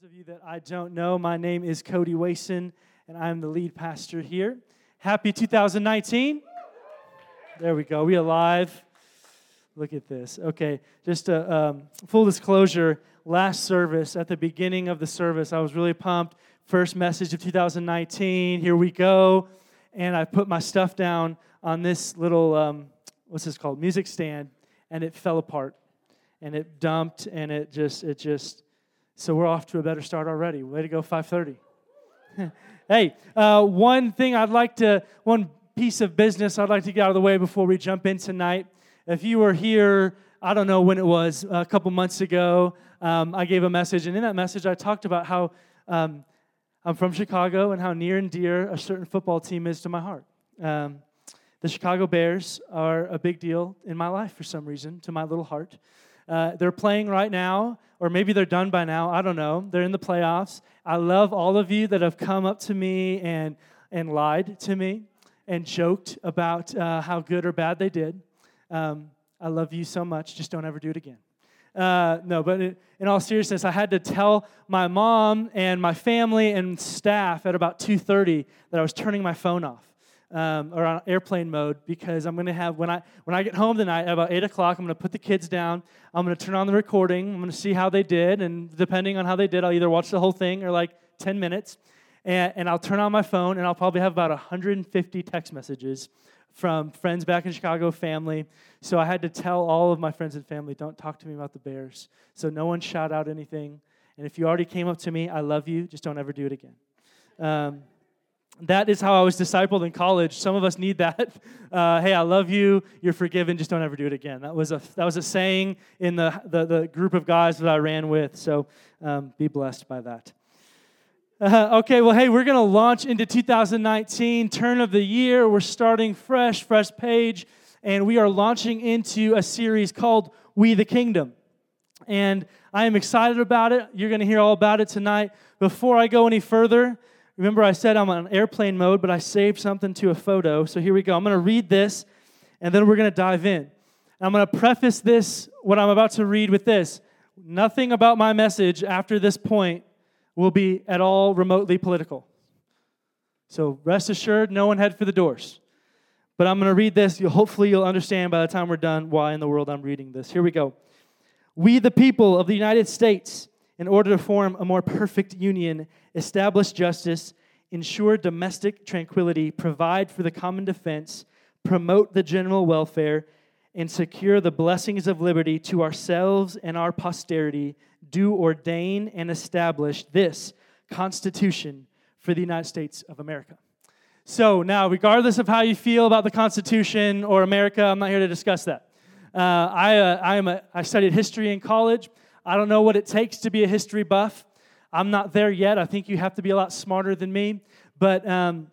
those of you that I don't know, my name is Cody Wason, and I'm the lead pastor here. Happy 2019. There we go. We alive. Look at this. Okay, just a um, full disclosure. Last service, at the beginning of the service, I was really pumped. First message of 2019. Here we go. And I put my stuff down on this little, um, what's this called? Music stand, and it fell apart. And it dumped, and it just, it just, so we're off to a better start already. Way to go, 5:30. hey, uh, one thing I'd like to, one piece of business I'd like to get out of the way before we jump in tonight. If you were here, I don't know when it was, a couple months ago, um, I gave a message, and in that message, I talked about how um, I'm from Chicago and how near and dear a certain football team is to my heart. Um, the Chicago Bears are a big deal in my life for some reason, to my little heart. Uh, they're playing right now, or maybe they're done by now. I don't know. They're in the playoffs. I love all of you that have come up to me and, and lied to me and joked about uh, how good or bad they did. Um, I love you so much. Just don't ever do it again. Uh, no, but in all seriousness, I had to tell my mom and my family and staff at about 2:30 that I was turning my phone off um, or on airplane mode because I'm going to have when I when I get home tonight about eight o'clock, I'm going to put the kids down. I'm going to turn on the recording. I'm going to see how they did, and depending on how they did, I'll either watch the whole thing or like 10 minutes, and, and I'll turn on my phone and I'll probably have about 150 text messages from friends back in Chicago, family. So I had to tell all of my friends and family, don't talk to me about the Bears. So no one shout out anything. And if you already came up to me, I love you. Just don't ever do it again. Um, that is how I was discipled in college. Some of us need that. Uh, hey, I love you. You're forgiven. Just don't ever do it again. That was a that was a saying in the the, the group of guys that I ran with. So um, be blessed by that. Uh, okay, well, hey, we're going to launch into 2019, turn of the year. We're starting fresh, fresh page, and we are launching into a series called We the Kingdom. And I am excited about it. You're going to hear all about it tonight. Before I go any further, Remember, I said I'm on airplane mode, but I saved something to a photo. So here we go. I'm going to read this, and then we're going to dive in. I'm going to preface this, what I'm about to read, with this. Nothing about my message after this point will be at all remotely political. So rest assured, no one head for the doors. But I'm going to read this. You'll, hopefully, you'll understand by the time we're done why in the world I'm reading this. Here we go. We, the people of the United States, in order to form a more perfect union, establish justice, ensure domestic tranquility, provide for the common defense, promote the general welfare, and secure the blessings of liberty to ourselves and our posterity, do ordain and establish this Constitution for the United States of America. So, now, regardless of how you feel about the Constitution or America, I'm not here to discuss that. Uh, I, uh, I, am a, I studied history in college. I don't know what it takes to be a history buff. I'm not there yet. I think you have to be a lot smarter than me. But um,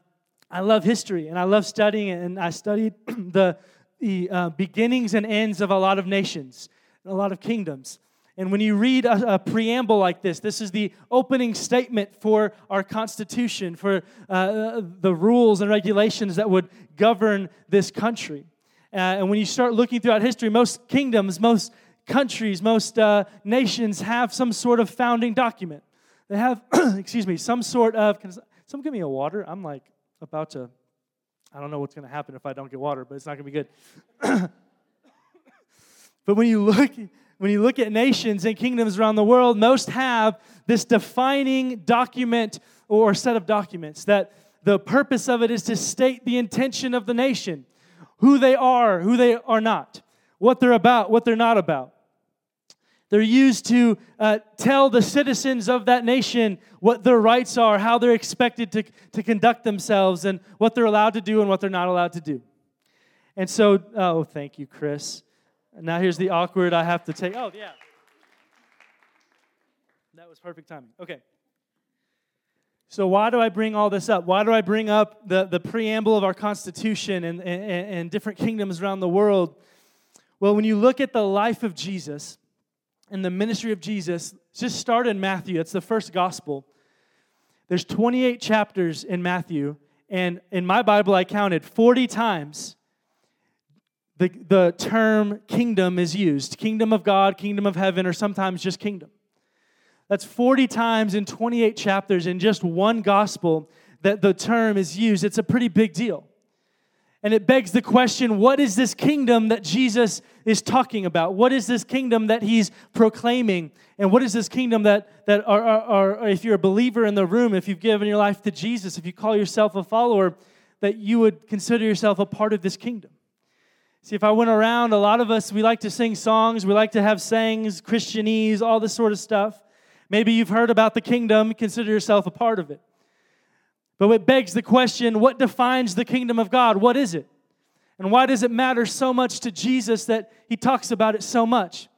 I love history and I love studying it. And I studied the, the uh, beginnings and ends of a lot of nations, a lot of kingdoms. And when you read a, a, preamble like this, this is the opening statement for our Constitution, for uh, the rules and regulations that would govern this country. Uh, and when you start looking throughout history, most kingdoms, most countries, most uh, nations have some sort of founding document. They have, excuse me, some sort of. Can someone give me a water? I'm like about to. I don't know what's going to happen if I don't get water, but it's not going to be good. but when you look when you look at nations and kingdoms around the world, most have this defining document or set of documents that the purpose of it is to state the intention of the nation, who they are, who they are not, what they're about, what they're not about. They're used to uh, tell the citizens of that nation what their rights are, how they're expected to, to conduct themselves, and what they're allowed to do and what they're not allowed to do. And so, oh, thank you, Chris. Now here's the awkward I have to take. Oh, yeah. That was perfect timing. Okay. So, why do I bring all this up? Why do I bring up the, the preamble of our Constitution and, and, and different kingdoms around the world? Well, when you look at the life of Jesus, in the ministry of Jesus, just start in Matthew. That's the first gospel. There's 28 chapters in Matthew, and in my Bible, I counted 40 times the, the term kingdom is used kingdom of God, kingdom of heaven, or sometimes just kingdom. That's 40 times in 28 chapters in just one gospel that the term is used. It's a pretty big deal. And it begs the question what is this kingdom that Jesus is talking about? What is this kingdom that he's proclaiming? And what is this kingdom that, that are, are, are, if you're a believer in the room, if you've given your life to Jesus, if you call yourself a follower, that you would consider yourself a part of this kingdom? See, if I went around, a lot of us, we like to sing songs, we like to have sayings, Christianese, all this sort of stuff. Maybe you've heard about the kingdom, consider yourself a part of it. But it begs the question what defines the kingdom of God? What is it? And why does it matter so much to Jesus that he talks about it so much?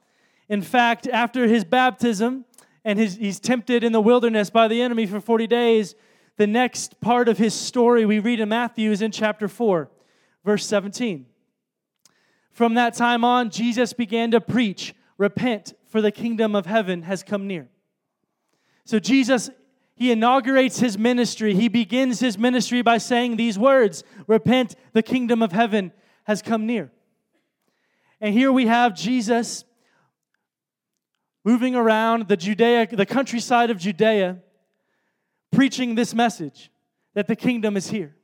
In fact, after his baptism and his, he's tempted in the wilderness by the enemy for 40 days, the next part of his story we read in Matthew is in chapter 4, verse 17. From that time on, Jesus began to preach, Repent, for the kingdom of heaven has come near. So Jesus he inaugurates his ministry. He begins his ministry by saying these words Repent, the kingdom of heaven has come near. And here we have Jesus moving around the Judea, the countryside of Judea, preaching this message that the kingdom is here.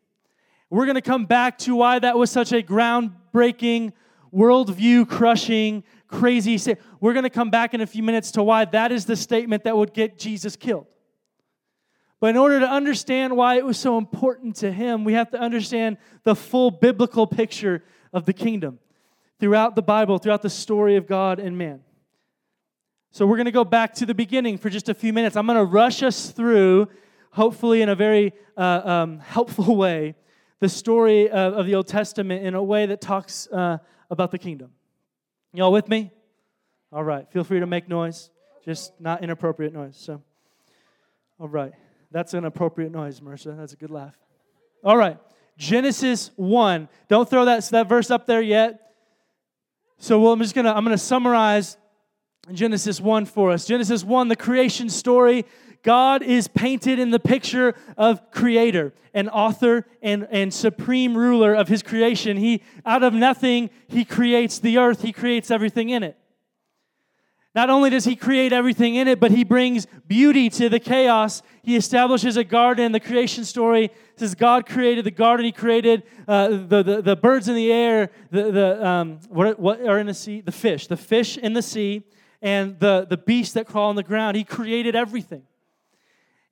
We're going to come back to why that was such a groundbreaking, worldview crushing, crazy. We're going to come back in a few minutes to why that is the statement that would get Jesus killed. But in order to understand why it was so important to him, we have to understand the full biblical picture of the kingdom throughout the Bible, throughout the story of God and man. So we're going to go back to the beginning for just a few minutes. I'm going to rush us through, hopefully in a very uh, um, helpful way, the story of, of, the Old Testament in a way that talks uh, about the kingdom. Y'all with me? All right. Feel free to make noise, just not inappropriate noise. So, all right. That's an appropriate noise, Marcia. That's a good laugh. All right. Genesis 1. Don't throw that, that verse up there yet. So well, I'm just gonna I'm gonna summarize Genesis 1 for us. Genesis 1, the creation story. God is painted in the picture of creator and author and, and supreme ruler of his creation. He out of nothing, he creates the earth, he creates everything in it. Not only does he create everything in it, but he brings beauty to the chaos. He establishes a garden. The creation story says God created the garden. He created uh, the, the, the, birds in the air, the, the um, what, what are in the sea? The fish, the fish in the sea, and the, the beasts that crawl on the ground. He created everything.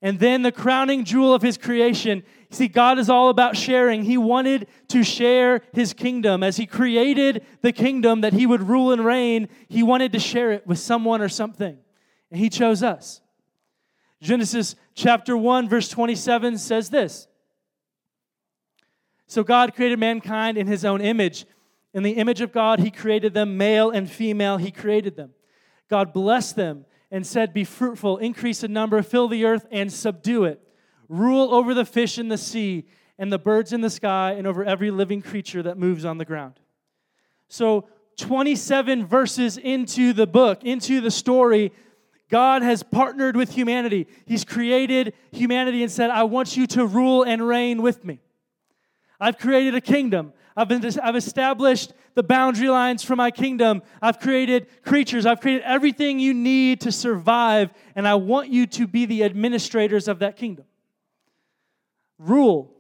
And then the crowning jewel of his creation. See, God is all about sharing. He wanted to share his kingdom. As he created the kingdom that he would rule and reign, he wanted to share it with someone or something. And he chose us. Genesis chapter 1, verse 27 says this So God created mankind in his own image. In the image of God, he created them, male and female, he created them. God blessed them and said, Be fruitful, increase in number, fill the earth, and subdue it. Rule over the fish in the sea, and the birds in the sky, and over every living creature that moves on the ground. So, 27 verses into the book, into the story, God has partnered with humanity. He's created humanity and said, I want you to rule and reign with me. I've created a kingdom. I've, been, I've established the boundary lines for my kingdom. I've created creatures. I've created everything you need to survive, and I want you to be the administrators of that kingdom. Rule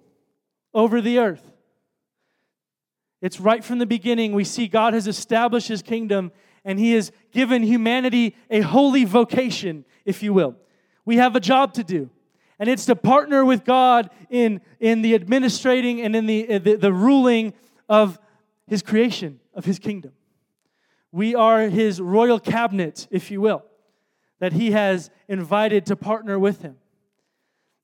over the earth. It's right from the beginning. We see God has established his kingdom, and he has given humanity a holy vocation, if you will. We have a job to do and it's to partner with God in, in the administrating and in the, the, the, ruling of his creation, of his kingdom. We are his royal cabinet, if you will, that he has invited to partner with him.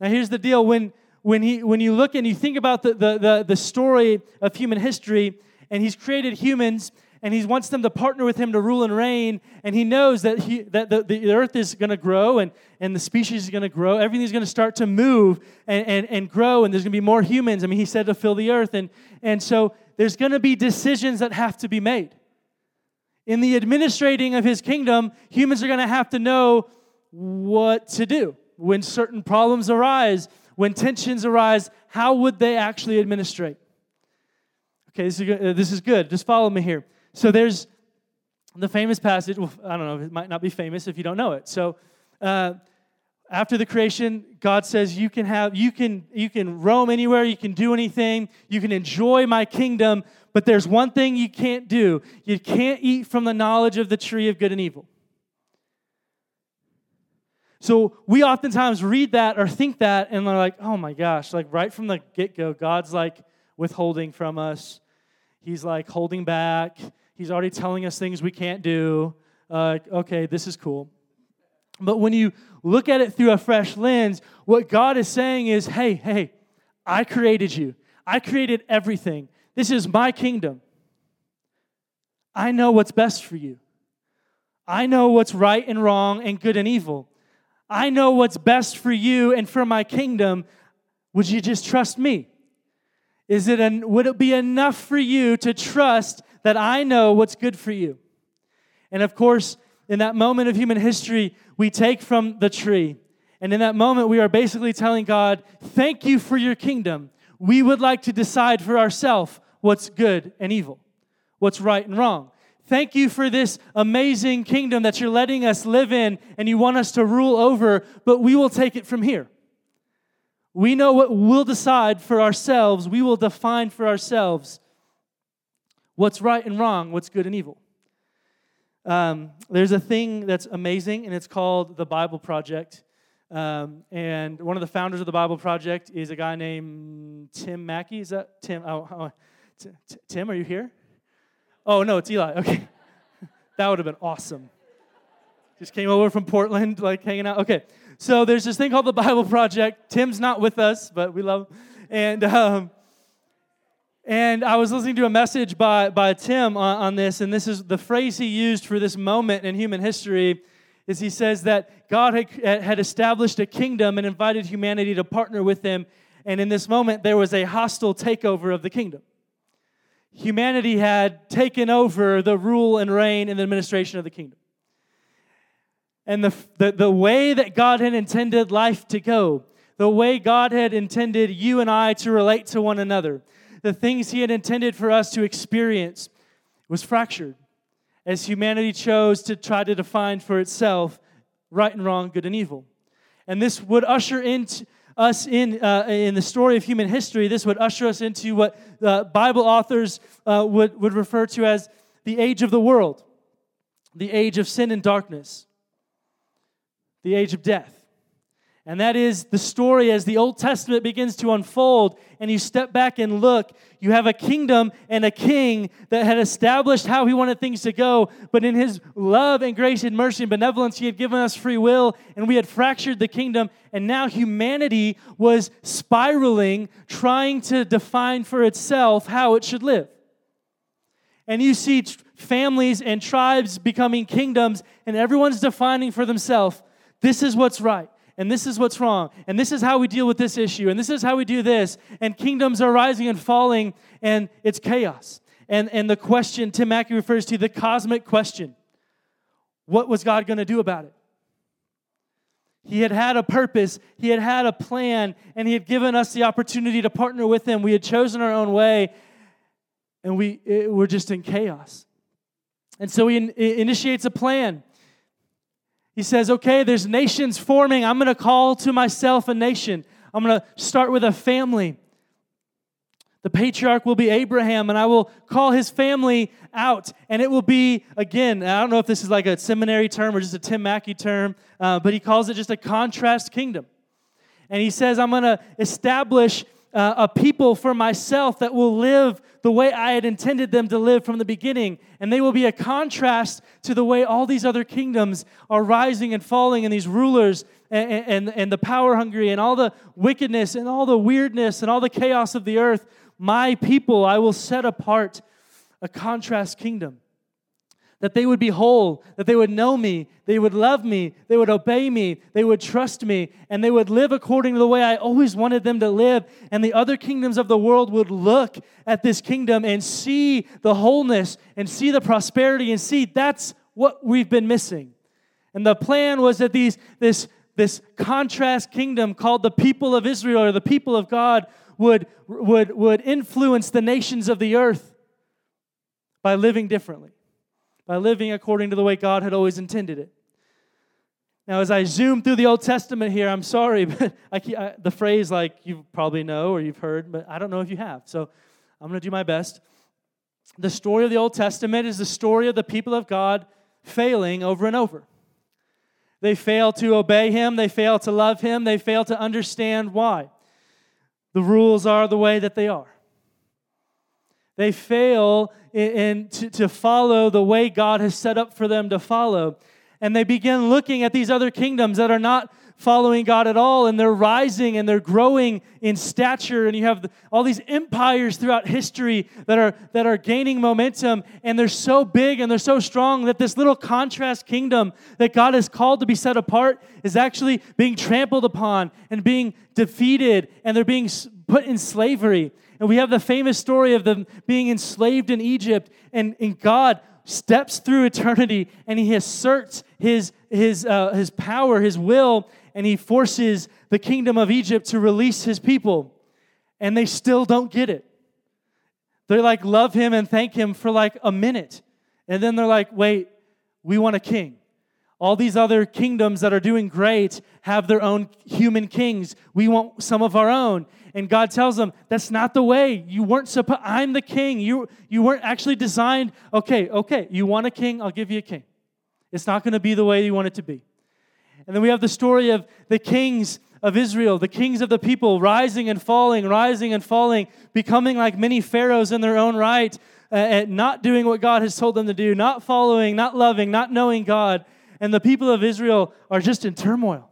Now, here's the deal when, when, he, when you look and you think about the, the, the, the story of human history, and he's created humans and he wants them to partner with him to rule and reign and he knows that, he, that the, the earth is going to grow and, and the species is going to grow everything's going to start to move and, and, and grow and there's going to be more humans i mean he said to fill the earth and, and so there's going to be decisions that have to be made. In the administrating of his kingdom, humans are going to have to know what to do when certain problems arise, when tensions arise. How would they actually administrate? Okay, this is, uh, this is good. Just follow me here. So there's the famous passage. Well, I don't know, it might not be famous if you don't know it. So Uh, after the creation god says you can have you can you can roam anywhere you can do anything you can enjoy my kingdom but there's one thing you can't do. You can't eat from the knowledge of the tree of good and evil. So we oftentimes read that or think that and we're like oh my gosh like right from the get-go god's like withholding from us. He's like holding back. He's already telling us things we can't do. Uh, okay this is cool but when you look at it through a fresh lens, what God is saying is, hey, hey, I created you. I created everything. This is my kingdom. I know what's best for you. I know what's right and wrong and good and evil. I know what's best for you and for my kingdom. Would you just trust me? Is it an, would it be enough for you to trust that I know what's good for you? And of course, in that moment of human history, we take from the tree. And in that moment, we are basically telling God, Thank you for your kingdom. We would like to decide for ourselves what's good and evil, what's right and wrong. Thank you for this amazing kingdom that you're letting us live in and you want us to rule over, but we will take it from here. We know what we'll decide for ourselves. We will define for ourselves what's right and wrong, what's good and evil. Um, there's a thing that's amazing, and it's called the Bible Project. Um, and one of the founders of the Bible Project is a guy named Tim Mackie. Is that Tim? Oh, oh t- t- Tim, are you here? Oh, no, it's Eli. Okay. that would have been awesome. Just came over from Portland, like hanging out. Okay. So there's this thing called the Bible Project. Tim's not with us, but we love him. And um, and I was listening to a message by, by Tim on, on, this, and this is the phrase he used for this moment in human history is he says that God had, had established a kingdom and invited humanity to partner with him, and in this moment there was a hostile takeover of the kingdom. Humanity had taken over the rule and reign and the administration of the kingdom. And the, the, the way that God had intended life to go, the way God had intended you and I to relate to one another, the things he had intended for us to experience was fractured as humanity chose to try to define for itself right and wrong, good and evil. And this would usher into us in, uh, in the story of human history, this would usher us into what uh, Bible authors uh, would, would refer to as the age of the world, the age of sin and darkness, the age of death. And that is the story as the Old Testament begins to unfold, and you step back and look. You have a kingdom and a king that had established how he wanted things to go, but in his love and grace and mercy and benevolence, he had given us free will, and we had fractured the kingdom, and now humanity was spiraling, trying to define for itself how it should live. And you see families and tribes becoming kingdoms, and everyone's defining for themselves this is what's right and this is what's wrong, and this is how we deal with this issue, and this is how we do this, and kingdoms are rising and falling, and it's chaos. And, and the question Tim Mackie refers to, the cosmic question what was God going to do about it? He had had a purpose, he had had a plan, and he had given us the opportunity to partner with him. We had chosen our own way, and we it, we're just in chaos. And so he in, initiates a plan. He says, okay, there's nations forming. I'm going to call to myself a nation. I'm going to start with a family. The patriarch will be Abraham, and I will call his family out. And it will be, again, I don't know if this is like a seminary term or just a Tim Mackie term, uh, but he calls it just a contrast kingdom. And he says, I'm going to establish uh, a people for myself that will live the way I had intended them to live from the beginning. And they will be a contrast to the way all these other kingdoms are rising and falling, and these rulers and, and, and the power hungry and all the wickedness and all the weirdness and all the chaos of the earth. My people, I will set apart a contrast kingdom that they would be whole, that they would know me, they would love me, they would obey me, they would trust me, and they would live according to the way I always wanted them to live. And the other kingdoms of the world would look at this kingdom and see the wholeness and see the prosperity and see that's what we've been missing. And the plan was that these, this, this contrast kingdom called the people of Israel or the people of God would, would, would influence the nations of the earth by living differently by living according to the way God had always intended it. Now, as I zoom through the Old Testament here, I'm sorry, but I, I, the phrase like you probably know or you've heard, but I don't know if you have. So I'm going to do my best. The story of the Old Testament is the story of the people of God failing over and over. They fail to obey Him, they fail to love Him, they fail to understand why. The rules are the way that they are. They fail in, in to, to follow the way God has set up for them to follow and they begin looking at these other kingdoms that are not following God at all, and they're rising and they're growing in stature. And you have all these empires throughout history that are, that are gaining momentum, and they're so big and they're so strong that this little contrast kingdom that God has called to be set apart is actually being trampled upon and being defeated, and they're being put in slavery. And we have the famous story of them being enslaved in Egypt, and, and God steps through eternity and he asserts his, his, uh, his power, his will, and he forces the kingdom of Egypt to release his people. And they still don't get it. They like love him and thank him for like a minute. And then they're like, wait, we want a king. All these other kingdoms that are doing great have their own human kings. We want some of our own. And God tells them, that's not the way. You weren't supposed, I'm the king. You, you weren't actually designed, okay, okay, you want a king, I'll give you a king. It's not going to be the way you want it to be. And then we have the story of the kings of Israel, the kings of the people, rising and falling, rising and falling, becoming like many pharaohs in their own right, uh, not doing what God has told them to do, not following, not loving, not knowing God and the people of Israel are just in turmoil.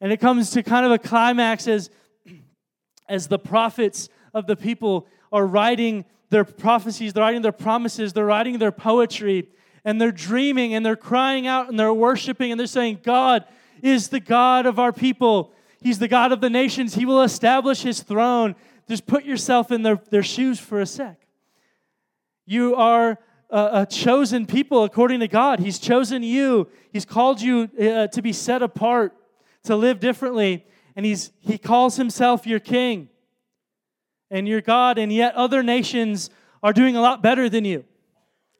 And it comes to kind of a climax as, as the prophets of the people are writing their prophecies, they're writing their promises, they're writing their poetry, and they're dreaming and they're crying out and they're worshiping and they're saying, God is the God of our people. He's the God of the nations. He will establish his throne. Just put yourself in their, their shoes for a sec. You are a, chosen people according to God. He's chosen you, He's called you uh, to be set apart, to live differently, and he's, He calls Himself your King and your God, and yet other nations are doing a lot better than you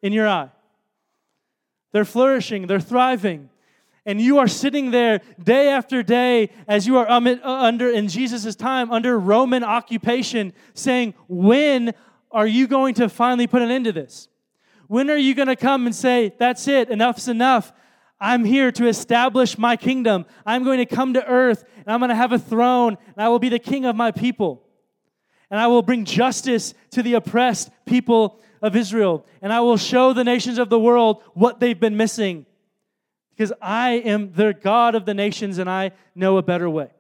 in your eye. They're flourishing, they're thriving. And you are sitting there day after day as you are uh, under, in Jesus' time, under Roman occupation, saying, When are you going to finally put an end to this? When are you going to come and say, That's it, enough's enough? I'm here to establish my kingdom. I'm going to come to earth and I'm going to have a throne and I will be the king of my people. And I will bring justice to the oppressed people of Israel. And I will show the nations of the world what they've been missing. Because I am the God of the nations and I know a better way.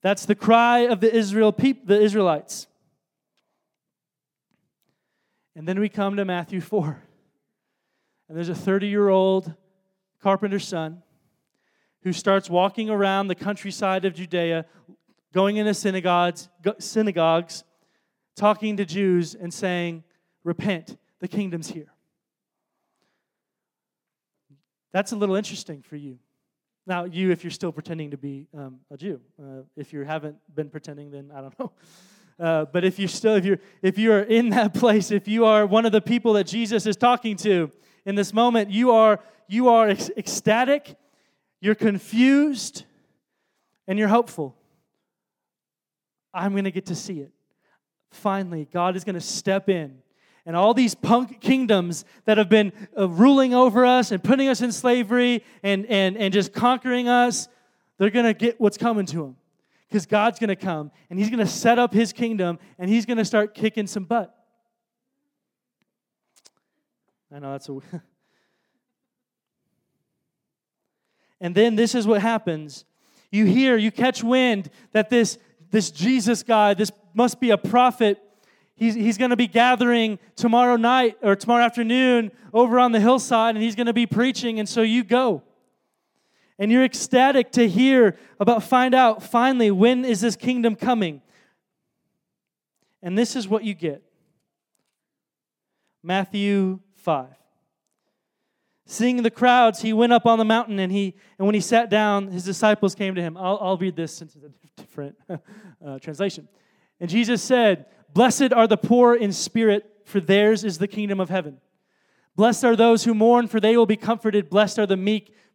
That's the cry of the Israel peop- the Israelites. And then we come to Matthew 4. And there's a 30 year old carpenter's son who starts walking around the countryside of Judea, going into synagogues, synagogues, talking to Jews and saying, Repent, the kingdom's here. That's a little interesting for you. Now, you, if you're still pretending to be um, a Jew. Uh, if you haven't been pretending, then I don't know. Uh, but if you still, if you're, if you are in that place, if you are one of the people that Jesus is talking to in this moment, you are, you are ec- ecstatic, you're confused, and you're hopeful. I'm going to get to see it. Finally, God is going to step in. And all these punk kingdoms that have been uh, ruling over us and putting us in slavery and, and, and just conquering us, they're going to get what's coming to them because God's going to come and He's going to set up His kingdom and He's going to start kicking some butt. I know that's a. and then this is what happens. You hear, you catch wind that this, this Jesus guy, this must be a prophet. He's, he's going to be gathering tomorrow night or tomorrow afternoon over on the hillside and he's going to be preaching. And so you go and you're ecstatic to hear about find out finally when is this kingdom coming. And this is what you get. Matthew 5 seeing the crowds he went up on the mountain and he and when he sat down his disciples came to him. I'll, I'll read this since it's a different uh, translation. And jesus said blessed are the poor in spirit for theirs is the kingdom of heaven. Blessed are those who mourn, for they will be comforted. Blessed are the meek,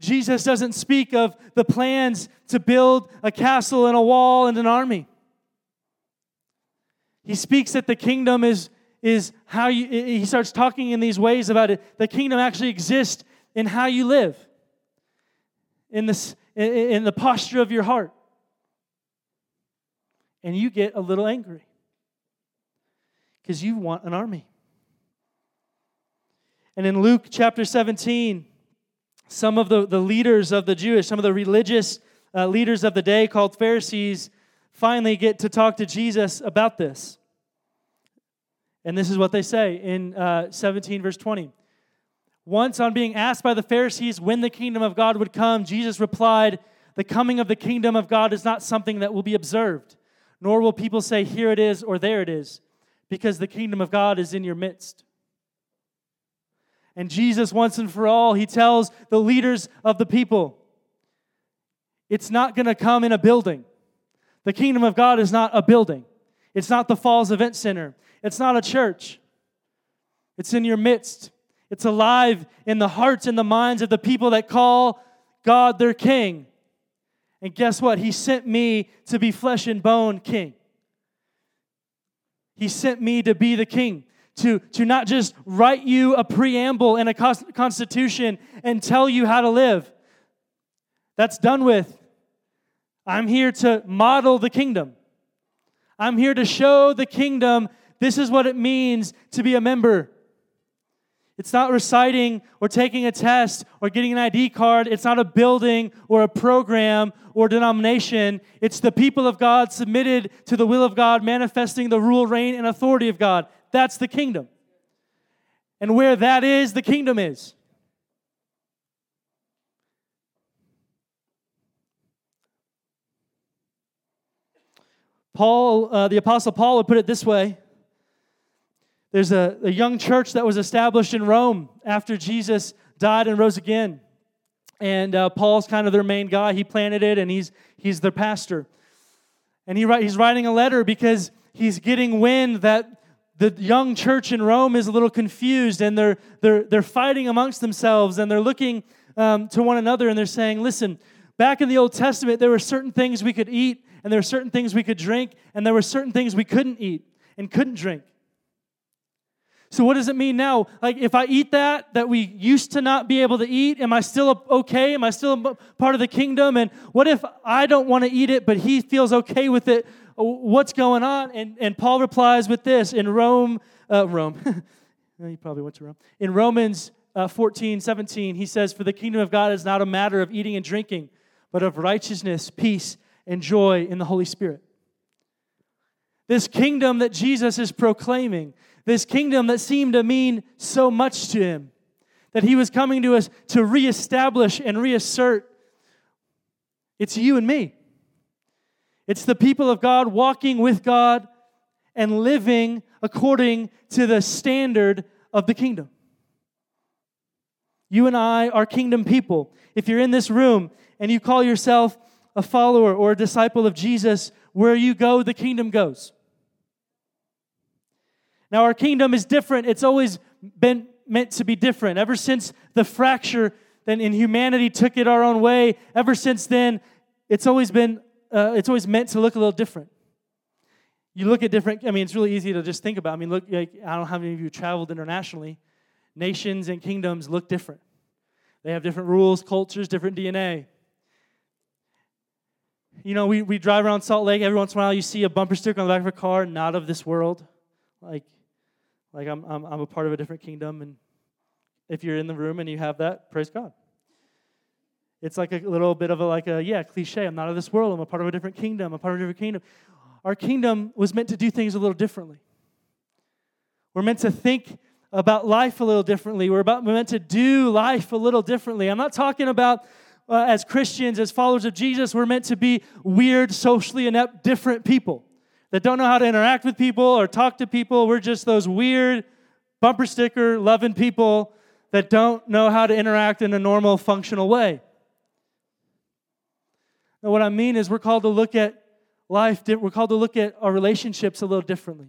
Jesus doesn't speak of the plans to build a castle and a wall and an army. He speaks that the kingdom is, is how you, he starts talking in these ways about it. The kingdom actually exists in how you live, in, this, in the posture of your heart. And you get a little angry because you want an army. And in Luke chapter 17, some of the, the leaders of the Jewish, some of the religious uh, leaders of the day called Pharisees, finally get to talk to Jesus about this. And this is what they say in uh, 17, verse 20. Once, on being asked by the Pharisees when the kingdom of God would come, Jesus replied, The coming of the kingdom of God is not something that will be observed, nor will people say, Here it is or there it is, because the kingdom of God is in your midst. And Jesus, once and for all, he tells the leaders of the people it's not going to come in a building. The kingdom of God is not a building, it's not the Falls Event Center, it's not a church. It's in your midst. It's alive in the hearts and the minds of the people that call God their king. And guess what? He sent me to be flesh and bone king. He sent me to be the king to, to not just write you a preamble and a constitution and tell you how to live. That's done with. I'm here to model the kingdom. I'm here to show the kingdom this is what it means to be a member. It's not reciting or taking a test or getting an ID card. It's not a building or a program or denomination. It's the people of God submitted to the will of God, manifesting the rule, reign, and authority of God. That's the kingdom. And where that is, the kingdom is. Paul, uh, the Apostle Paul would put it this way there's a, a young church that was established in Rome after Jesus died and rose again. And uh, Paul's kind of their main guy. He planted it and he's, he's their pastor. And he, he's writing a letter because he's getting wind that the young church in Rome is a little confused and they're, they're, they're fighting amongst themselves and they're looking um, to one another and they're saying, listen, back in the Old Testament, there were certain things we could eat and there were certain things we could drink and there were certain things we couldn't eat and couldn't drink. So, what does it mean now? Like, if I eat that, that we used to not be able to eat, am I still okay? Am I still part of the kingdom? And what if I don't want to eat it, but he feels okay with it? What's going on? And, and Paul replies with this in Rome, uh, Rome. he probably went to Rome. In Romans uh, 14, 17, he says, For the kingdom of God is not a matter of eating and drinking, but of righteousness, peace, and joy in the Holy Spirit. This kingdom that Jesus is proclaiming, this kingdom that seemed to mean so much to him, that he was coming to us to reestablish and reassert, it's you and me. It's the people of God walking with God and living according to the standard of the kingdom. You and I are kingdom people. If you're in this room and you call yourself a follower or a disciple of Jesus, where you go, the kingdom goes. Now, our kingdom is different. It's always been meant to be different. Ever since the fracture then in humanity took it our own way, ever since then, it's always been uh, it's always meant to look a little different. You look at different, I mean, it's really easy to just think about. I mean, look, like, I don't know how many of you traveled internationally. Nations and kingdoms look different. They have different rules, cultures, different DNA. You know, we, we drive around Salt Lake, every once in a while you see a bumper sticker on the back of a car, not of this world. Like, like I'm, I'm, I'm a part of a different kingdom. And if you're in the room and you have that, praise God. It's like a little bit of a like a yeah cliche. I'm not of this world. I'm a part of a different kingdom. I'm a part of a different kingdom. Our kingdom was meant to do things a little differently. We're meant to think about life a little differently. We're, about, we're meant to do life a little differently. I'm not talking about uh, as Christians, as followers of Jesus, we're meant to be weird, socially inept, different people that don't know how to interact with people or talk to people. We're just those weird, bumper sticker loving people that don't know how to interact in a normal, functional way. What I mean is, we're called to look at life, we're called to look at our relationships a little differently.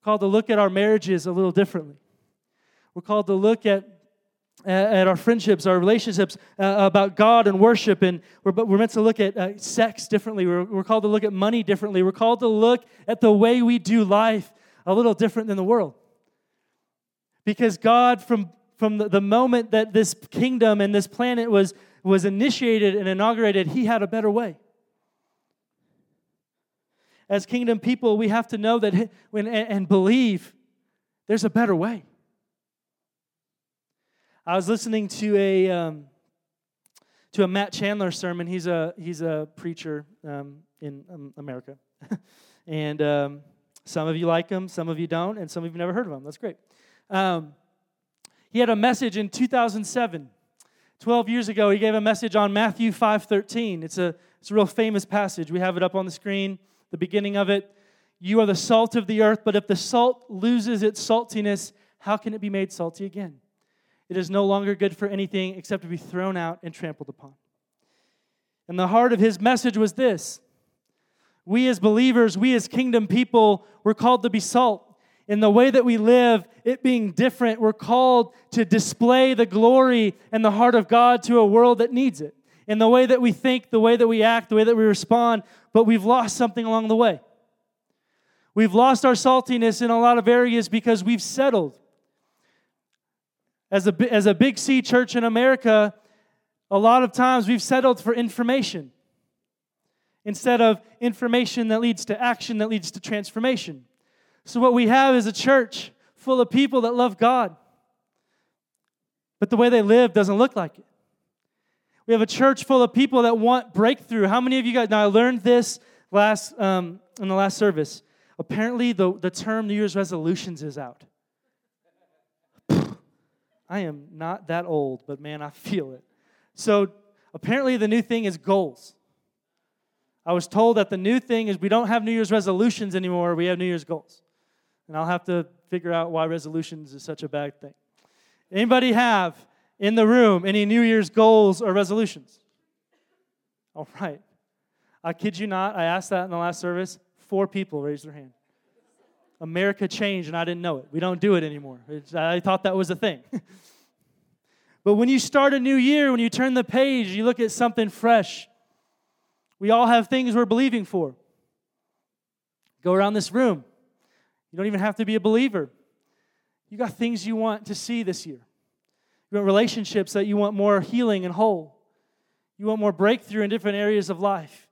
We're called to look at our marriages a little differently. We're called to look at at our friendships, our relationships uh, about God and worship. And we're, we're meant to look at uh, sex differently. We're, we're called to look at money differently. We're called to look at the way we do life a little different than the world. Because God, from, from the, the moment that this kingdom and this planet was, was initiated and inaugurated, He had a better way. As kingdom people, we have to know that when, and believe there's a better way. I was listening to a um, to a Matt Chandler sermon. He's a he's a preacher um, in um, America, and um, some of you like him, some of you don't, and some of you never heard of him. That's great. Um, he had a message in 2007. 12 years ago, he gave a message on Matthew 5:13. It's a it's a real famous passage. We have it up on the screen. The beginning of it. You are the salt of the earth, but if the salt loses its saltiness, how can it be made salty again? It is no longer good for anything except to be thrown out and trampled upon. And the heart of his message was this We as believers, we as kingdom people, we're called to be salt. In the way that we live, it being different, we're called to display the glory and the heart of God to a world that needs it. In the way that we think, the way that we act, the way that we respond, but we've lost something along the way. We've lost our saltiness in a lot of areas because we've settled as a, as a big C church in America, a lot of times we've settled for information instead of information that leads to action, that leads to transformation. So, what we have is a church full of people that love God, but the way they live doesn't look like it. We have a church full of people that want breakthrough. How many of you guys? Now, I learned this last um, in the last service. Apparently, the, the term New Year's resolutions is out. I am not that old, but man, I feel it. So apparently, the new thing is goals. I was told that the new thing is we don't have New Year's resolutions anymore, we have New Year's goals. And I'll have to figure out why resolutions is such a bad thing. Anybody have in the room any New Year's goals or resolutions? All right. I kid you not, I asked that in the last service. Four people raised their hand. America changed and I didn't know it. We don't do it anymore. It's, I thought that was a thing. but when you start a new year, when you turn the page, you look at something fresh. We all have things we're believing for. Go around this room. You don't even have to be a believer. You got things you want to see this year. You want relationships that you want more healing and whole. You want more breakthrough in different areas of life.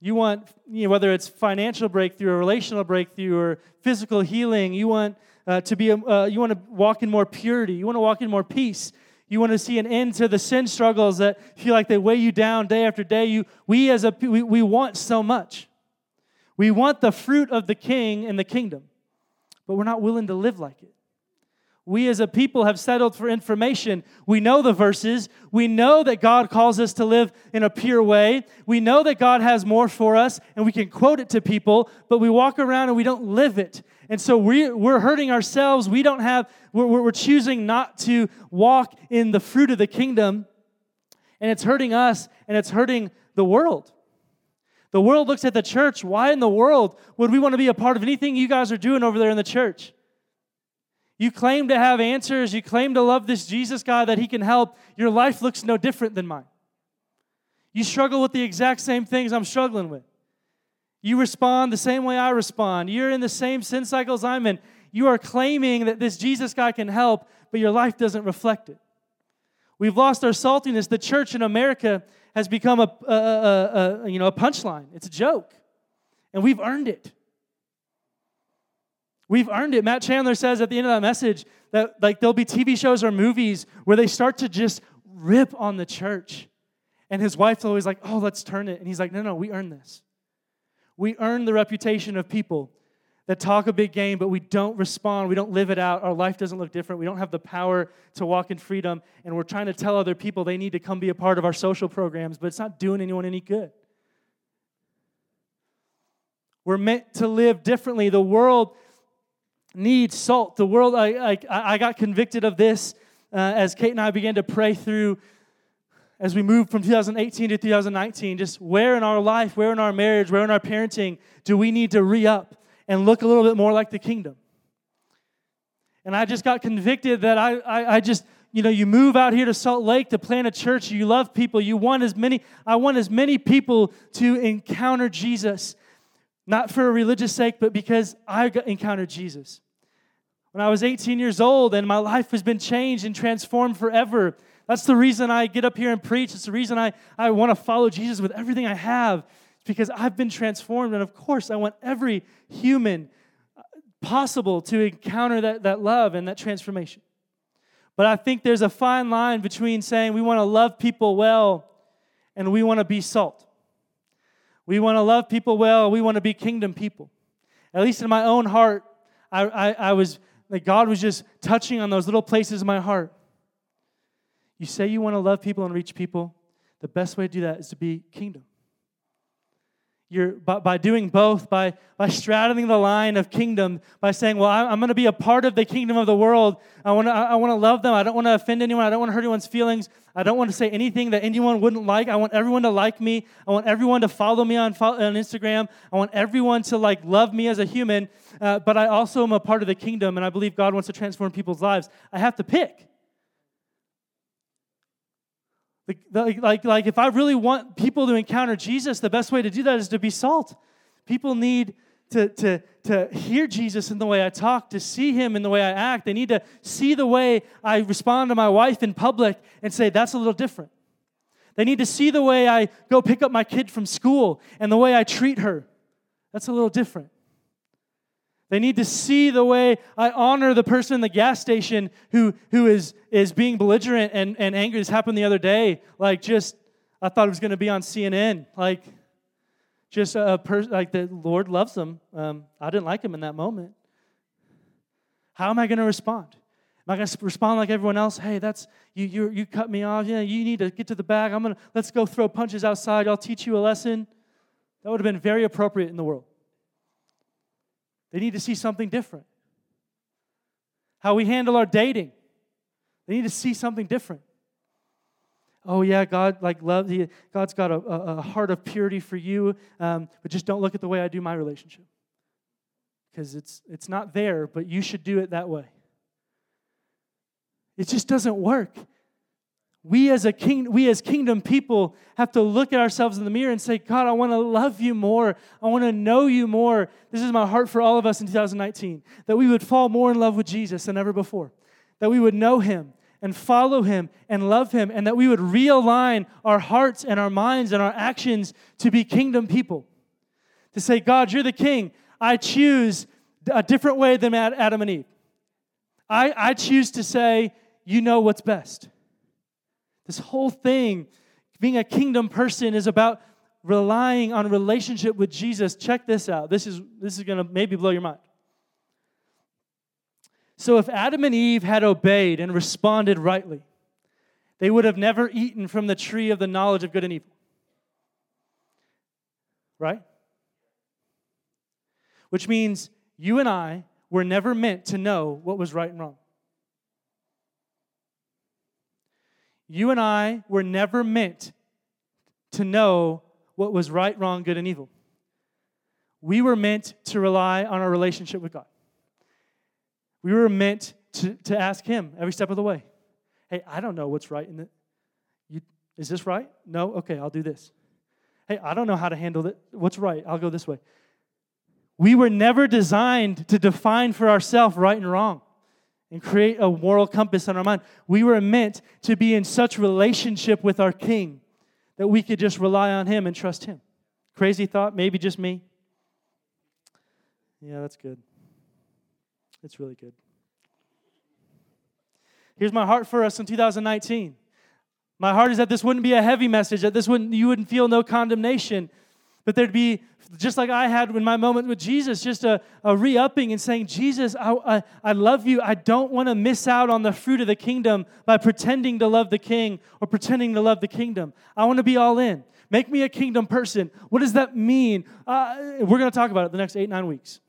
You want, you know, whether it's financial breakthrough or relational breakthrough or physical healing, you want uh, to be, uh, you want to walk in more purity. You want to walk in more peace. You want to see an end to the sin struggles that feel like they weigh you down day after day. You, we as a, we, we want so much. We want the fruit of the king and the kingdom, but we're not willing to live like it. We as a people have settled for information. We know the verses. We know that God calls us to live in a pure way. We know that God has more for us and we can quote it to people, but we walk around and we don't live it. And so we, we're hurting ourselves. We don't have, we're, we're choosing not to walk in the fruit of the kingdom. And it's hurting us and it's hurting the world. The world looks at the church. Why in the world would we want to be a part of anything you guys are doing over there in the church? You claim to have answers. You claim to love this Jesus guy that he can help. Your life looks no different than mine. You struggle with the exact same things I'm struggling with. You respond the same way I respond. You're in the same sin cycles I'm in. You are claiming that this Jesus guy can help, but your life doesn't reflect it. We've lost our saltiness. The church in America has become a, a, a, a you know, a punchline. It's a joke. And we've earned it. We've earned it. Matt Chandler says at the end of that message that like there'll be TV shows or movies where they start to just rip on the church. And his wife's always like, oh, let's turn it. And he's like, no, no, we earn this. We earn the reputation of people that talk a big game, but we don't respond. We don't live it out. Our life doesn't look different. We don't have the power to walk in freedom. And we're trying to tell other people they need to come be a part of our social programs, but it's not doing anyone any good. We're meant to live differently. The world needs salt. The world, I, I, I got convicted of this uh, as Kate and I began to pray through as we move from 2018 to 2019. Just where in our life, where in our marriage, where in our parenting do we need to re up and look a little bit more like the kingdom? And I just got convicted that I, I, I just, you know, you move out here to Salt Lake to plant a church, you love people, you want as many, I want as many people to encounter Jesus not for a religious sake, but because I encountered Jesus. When I was 18 years old and my life has been changed and transformed forever. That's the reason I get up here and preach. It's the reason I, I want to follow Jesus with everything I have. It's because I've been transformed. And of course, I want every human uh, possible to encounter that, that love and that transformation. But I think there's a fine line between saying we want to love people well and we want to be salt. We want to love people well. We want to be kingdom people. At least in my own heart, I, I, I was like, God was just touching on those little places in my heart. You say you want to love people and reach people, the best way to do that is to be kingdom you're by, by, doing both by, by straddling the line of kingdom by saying well i'm, I'm going to be a part of the kingdom of the world. I want to I, I want to love them. I don't want to offend anyone. I don't want to hurt anyone's feelings. I don't want to say anything that anyone wouldn't like. I want everyone to like me. I want everyone to follow me on, on instagram. I want everyone to like love me as a human. Uh, but i also am a part of the kingdom and i believe god wants to transform people's lives. I have to pick like, like, like if I really want people to encounter Jesus, the best way to do that is to be salt. People need to, to, to hear Jesus in the way I talk, to see him in the way I act. They need to see the way I respond to my wife in public and say, that's a little different. They need to see the way I go pick up my kid from school and the way I treat her. That's a little different. They need to see the way I honor the person in the gas station who, who is, is being belligerent and, and angry. This happened the other day. Like, just, I thought it was going to be on CNN. Like, just a person, like the Lord loves them. Um, I didn't like him in that moment. How am I going to respond? Am I going to respond like everyone else? Hey, that's you. You you cut me off. Yeah, you need to get to the back. I'm gonna let's go throw punches outside. I'll teach you a lesson. That would have been very appropriate in the world. They need to see something different. How we handle our dating. They need to see something different. Oh yeah, God like love. God's got a, a heart of purity for you, um, but just don't look at the way I do my relationship because it's it's not there. But you should do it that way. It just doesn't work. We as a king, we as kingdom people have to look at ourselves in the mirror and say, God, I want to love you more. I want to know you more. This is my heart for all of us in 2019. That we would fall more in love with Jesus than ever before. That we would know him and follow him and love him, and that we would realign our hearts and our minds and our actions to be kingdom people. To say, God, you're the king. I choose a different way than Adam and Eve. I, I choose to say, you know what's best. This whole thing, being a kingdom person, is about relying on relationship with Jesus. Check this out. This is, this is going to maybe blow your mind. So, if Adam and Eve had obeyed and responded rightly, they would have never eaten from the tree of the knowledge of good and evil. Right? Which means you and I were never meant to know what was right and wrong. You and I were never meant to know what was right, wrong, good, and evil. We were meant to rely on our relationship with God. We were meant to, to ask Him every step of the way. Hey, I don't know what's right in it. Is this right? No? Okay, I'll do this. Hey, I don't know how to handle it. What's right? I'll go this way. We were never designed to define for ourselves right and wrong and create a moral compass in our mind. We were meant to be in such relationship with our King that we could just rely on Him and trust Him. Crazy thought? Maybe just me? Yeah, that's good. It's really good. Here's my heart for us in 2019. My heart is that this wouldn't be a heavy message, that this wouldn't you wouldn't feel no condemnation. But there'd be, just like I had in my moment with Jesus, just a, a re upping and saying, Jesus, I, I, I love you. I don't want to miss out on the fruit of the kingdom by pretending to love the king or pretending to love the kingdom. I want to be all in. Make me a kingdom person. What does that mean? Uh, we're going to talk about it the next eight, nine weeks.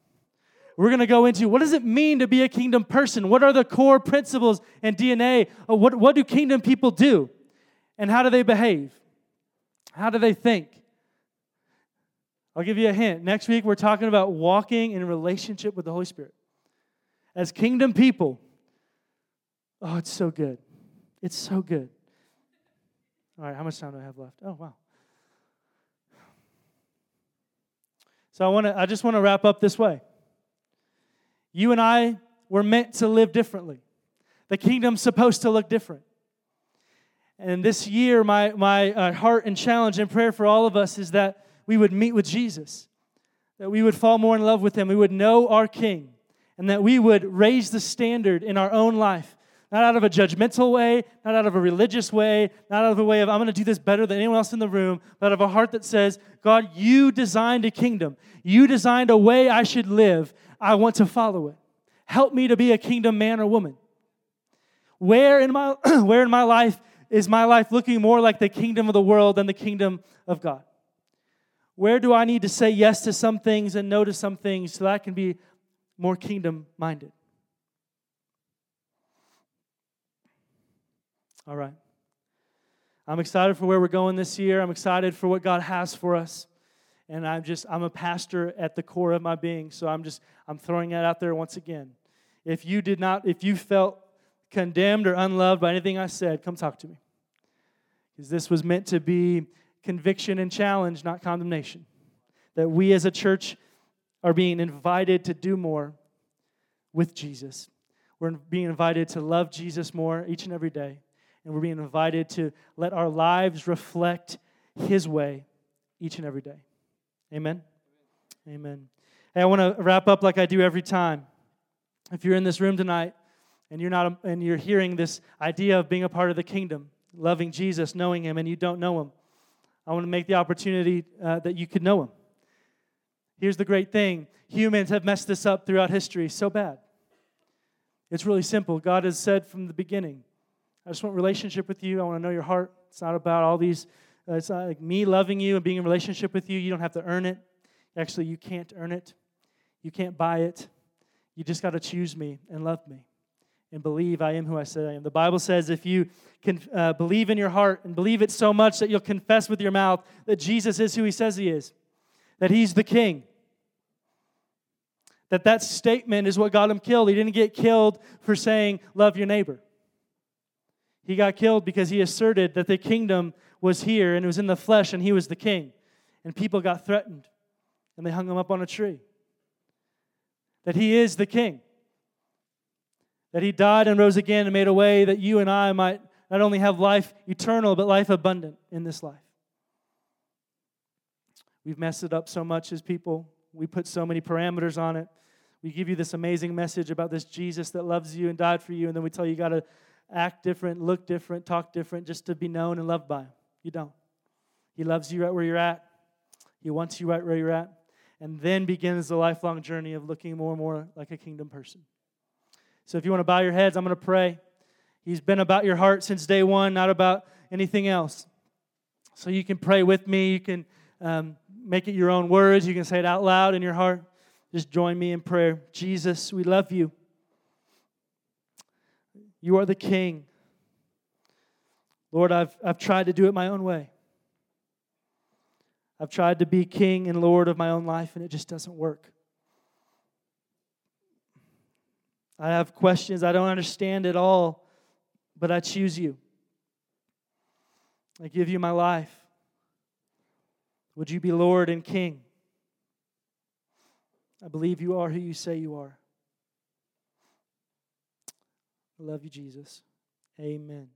We're going to go into what does it mean to be a kingdom person? What are the core principles and DNA? What, what do kingdom people do? And how do they behave? How do they think? I'll give you a hint. Next week, we're talking about walking in relationship with the Holy Spirit. As kingdom people, oh, it's so good. It's so good. All right, how much time do I have left? Oh, wow. So I want to I just want to wrap up this way. You and I were meant to live differently. The kingdom's supposed to look different. And this year, my, my uh, heart and challenge and prayer for all of us is that we would meet with Jesus, that we would fall more in love with Him, we would know our King, and that we would raise the standard in our own life. Not out of a judgmental way, not out of a religious way, not out of a way of, I'm going to do this better than anyone else in the room, but out of a heart that says, God, you designed a kingdom. You designed a way I should live. I want to follow it. Help me to be a kingdom man or woman. Where in my, where in my life is my life looking more like the kingdom of the world than the kingdom of God? Where do I need to say yes to some things and no to some things so that I can be more kingdom minded? All right. I'm excited for where we're going this year. I'm excited for what God has for us. And I'm just, I'm a pastor at the core of my being. So I'm just, I'm throwing that out there once again. If you did not, if you felt condemned or unloved by anything I said, come talk to me. Because this was meant to be conviction and challenge, not condemnation. That we as a church are being invited to do more with Jesus. We're being invited to love Jesus more each and every day. And we're being invited to let our lives reflect His way each and every day. Amen? Amen. Hey, I want to wrap up like I do every time. If you're in this room tonight and you're not and you're hearing this idea of being a part of the kingdom, loving Jesus, knowing him and you don't know him, I want to make the opportunity uh, that you could know him. Here's the great thing humans have messed this up throughout history so bad. It's really simple. God has said from the beginning, I just want relationship with you. I want to know your heart. It's not about all these, uh, it's not like me loving you and being in relationship with you. You don't have to earn it. Actually, you can't earn it, you can't buy it. You just got to choose me and love me and believe I am who I said I am. The Bible says if you can uh, believe in your heart and believe it so much that you'll confess with your mouth that Jesus is who he says he is, that he's the king, that that statement is what got him killed. He didn't get killed for saying, love your neighbor. He got killed because he asserted that the kingdom was here and it was in the flesh and he was the king. And people got threatened and they hung him up on a tree. That he is the king that he died and rose again and made a way that you and I might not only have life eternal, but life abundant in this life. We've messed it up so much as people. We put so many parameters on it. We give you this amazing message about this Jesus that loves you and died for you, and then we tell you you got to act different, look different, talk different just to be known and loved by him. You don't. He loves you right where you're at, He wants you right where you're at. And then begins the lifelong journey of looking more and more like a kingdom person. So if you want to bow your heads, I'm going to pray. He's been about your heart since day one, not about anything else. So you can pray with me. You can um, make it your own words. You can say it out loud in your heart. Just join me in prayer. Jesus, we love you. You are the King. Lord, I've, I've tried to do it my own way. I've tried to be King and Lord of my own life, and it just doesn't work. I have questions. I don't understand it all, but I choose you. I give you my life. Would you be Lord and King? I believe you are who you say you are. I love you, Jesus. Amen.